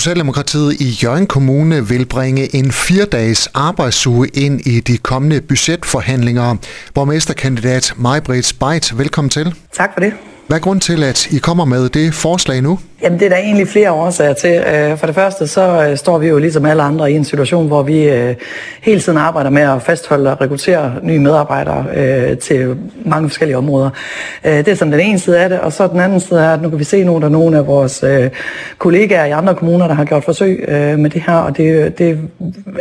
Socialdemokratiet i Jørgen Kommune vil bringe en fire-dages arbejdsuge ind i de kommende budgetforhandlinger. Borgmesterkandidat Majbrit Beit, velkommen til. Tak for det. Hvad er grund til, at I kommer med det forslag nu? Jamen, det er der egentlig flere årsager til. Øh, for det første, så øh, står vi jo ligesom alle andre i en situation, hvor vi øh, hele tiden arbejder med at fastholde og rekruttere nye medarbejdere til mange forskellige områder. Det er sådan den ene side af det, og så den anden side er, at nu kan vi se nogle at der er nogle af vores kollegaer i andre kommuner, der har gjort forsøg med det her, og det, det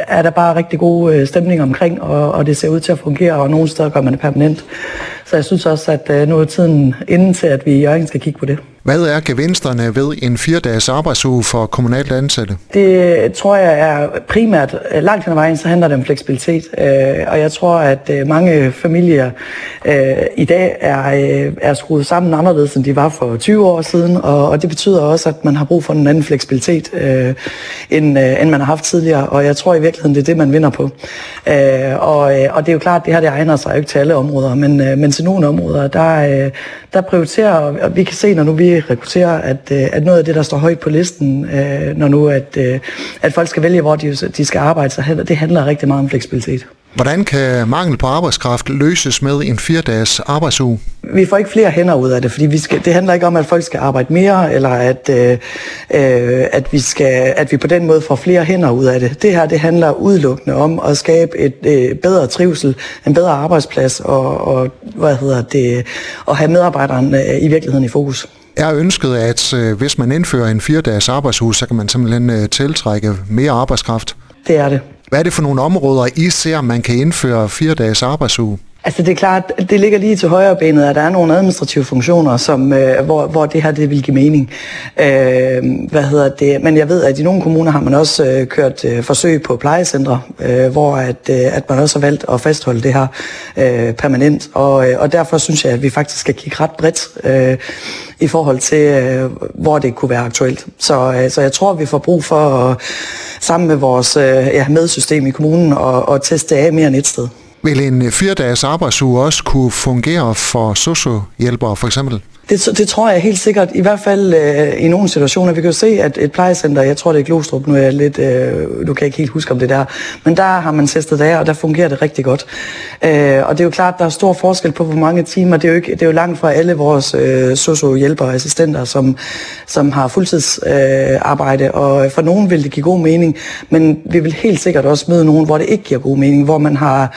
er der bare rigtig god stemning omkring, og, og det ser ud til at fungere, og nogle steder gør man det permanent. Så jeg synes også, at øh, nu er tiden inden til, at vi i Jørgen skal kigge på det. Hvad er gevinsterne ved en fire-dages arbejdsuge for kommunalt ansatte? Det øh, tror jeg er primært, øh, langt hen ad vejen, så handler det om fleksibilitet. Øh, og jeg tror, at mange familier i dag er, er skruet sammen anderledes, end de var for 20 år siden. Og det betyder også, at man har brug for en anden fleksibilitet, end, end man har haft tidligere. Og jeg tror i virkeligheden, det er det, man vinder på. Og, og det er jo klart, at det her det egner sig jo ikke til alle områder, men, men til nogle områder, der, der prioriterer, og vi kan se, når nu vi rekrutterer, at, øh, at noget af det, der står højt på listen, øh, når nu at, øh, at folk skal vælge, hvor de, de skal arbejde, så det handler rigtig meget om fleksibilitet. Hvordan kan mangel på arbejdskraft løses med en fire-dages arbejdsuge? Vi får ikke flere hænder ud af det, fordi vi skal, det handler ikke om, at folk skal arbejde mere, eller at, øh, at, vi skal, at vi på den måde får flere hænder ud af det. Det her det handler udelukkende om at skabe et øh, bedre trivsel, en bedre arbejdsplads, og, og hvad hedder det, at have medarbejderen øh, i virkeligheden i fokus er ønsket, at øh, hvis man indfører en fire-dages arbejdsuge, så kan man simpelthen øh, tiltrække mere arbejdskraft? Det er det. Hvad er det for nogle områder, I ser, man kan indføre fire-dages arbejdsuge? Altså det er klart, det ligger lige til højre benet, at der er nogle administrative funktioner, som, øh, hvor, hvor det her det vil give mening. Øh, hvad hedder det? Men jeg ved, at i nogle kommuner har man også øh, kørt øh, forsøg på plejecentre, øh, hvor at, øh, at man også har valgt at fastholde det her øh, permanent. Og, øh, og derfor synes jeg, at vi faktisk skal kigge ret bredt øh, i forhold til, øh, hvor det kunne være aktuelt. Så, øh, så jeg tror, vi får brug for at, sammen med vores øh, ja, medsystem i kommunen og, og teste af mere end et sted. Vil en øh, fire-dages arbejdsuge også kunne fungere for sociohjælpere for eksempel? Det, det tror jeg helt sikkert, i hvert fald øh, i nogle situationer. Vi kan jo se, at et plejecenter, jeg tror det er Glostrup, nu er jeg lidt, øh, du kan ikke helt huske om det der, men der har man testet det af, og der fungerer det rigtig godt. Øh, og det er jo klart, der er stor forskel på, hvor mange timer. Det er jo, ikke, det er jo langt fra alle vores øh, socio-hjælpere og assistenter, som, som har fuldtidsarbejde, øh, og for nogen vil det give god mening, men vi vil helt sikkert også møde nogen, hvor det ikke giver god mening, hvor man har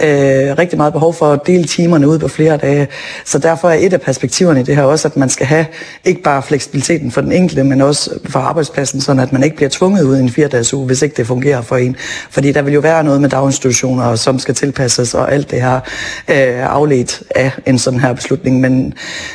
øh, rigtig meget behov for at dele timerne ud på flere dage. Så derfor er et af perspektiverne i det her også, at man skal have ikke bare fleksibiliteten for den enkelte, men også for arbejdspladsen, så at man ikke bliver tvunget ud i en fire-dages uge, hvis ikke det fungerer for en. Fordi der vil jo være noget med daginstitutioner, som skal tilpasses, og alt det her øh, afledt af en sådan her beslutning. Men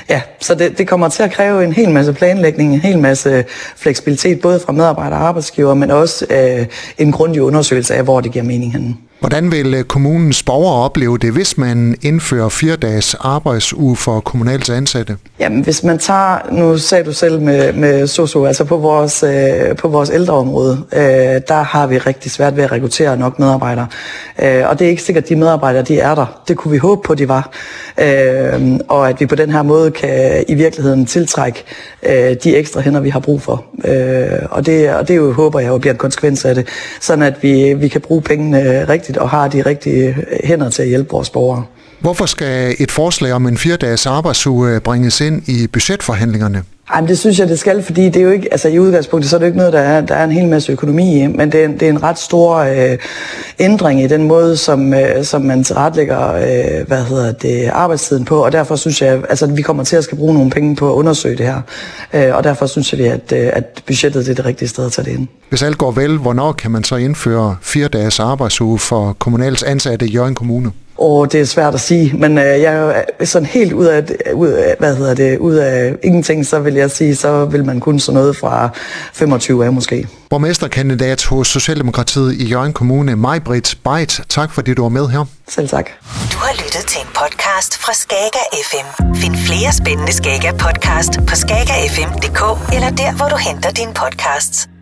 ja, så det, det kommer til at kræve en hel masse planlægning, en hel masse fleksibilitet, både fra medarbejder og arbejdsgiver, men også øh, en grundig undersøgelse af, hvor det giver mening henne. Hvordan vil øh, kommunens borgere opleve det, hvis man indfører fire dages arbejdsuge for kommunalt ansatte? Jamen, hvis man tager, nu sagde du selv med, med SOSU, altså på vores, øh, på vores ældreområde, øh, der har vi rigtig svært ved at rekruttere nok medarbejdere. Øh, og det er ikke sikkert, at de medarbejdere, de er der. Det kunne vi håbe på, de var. Øh, og at vi på den her måde kan i virkeligheden tiltrække øh, de ekstra hænder, vi har brug for. Øh, og, det, og det jo, håber jeg jo bliver en konsekvens af det, sådan at vi, vi kan bruge pengene øh, rigtigt og har de rigtige øh, hænder til at hjælpe vores borgere. Hvorfor skal et forslag om en fire-dages arbejdsuge bringes ind i budgetforhandlingerne? Ej, det synes jeg, det skal, fordi det er jo ikke, altså i udgangspunktet, så er det ikke noget, der er, der er en hel masse økonomi i, men det er, det er en ret stor øh, ændring i den måde, som, øh, som man tilretlægger, øh, hvad hedder det, arbejdstiden på, og derfor synes jeg, altså vi kommer til at skal bruge nogle penge på at undersøge det her, øh, og derfor synes jeg, at, øh, at budgettet det er det rigtige sted at tage det ind. Hvis alt går vel, hvornår kan man så indføre fire dages arbejdsuge for kommunals ansatte i Jørgen Kommune? Og det er svært at sige, men øh, jeg er jo sådan helt ud af, ud af, hvad hedder det, ud af ingenting, så vil jeg sige, så vil man kun sådan noget fra 25 af måske. Borgmesterkandidat hos Socialdemokratiet i Jørgen Kommune, Majbrit Beit. Tak fordi du var med her. Selv tak. Du har lyttet til en podcast fra Skager FM. Find flere spændende Skager podcast på skagerfm.dk eller der, hvor du henter dine podcasts.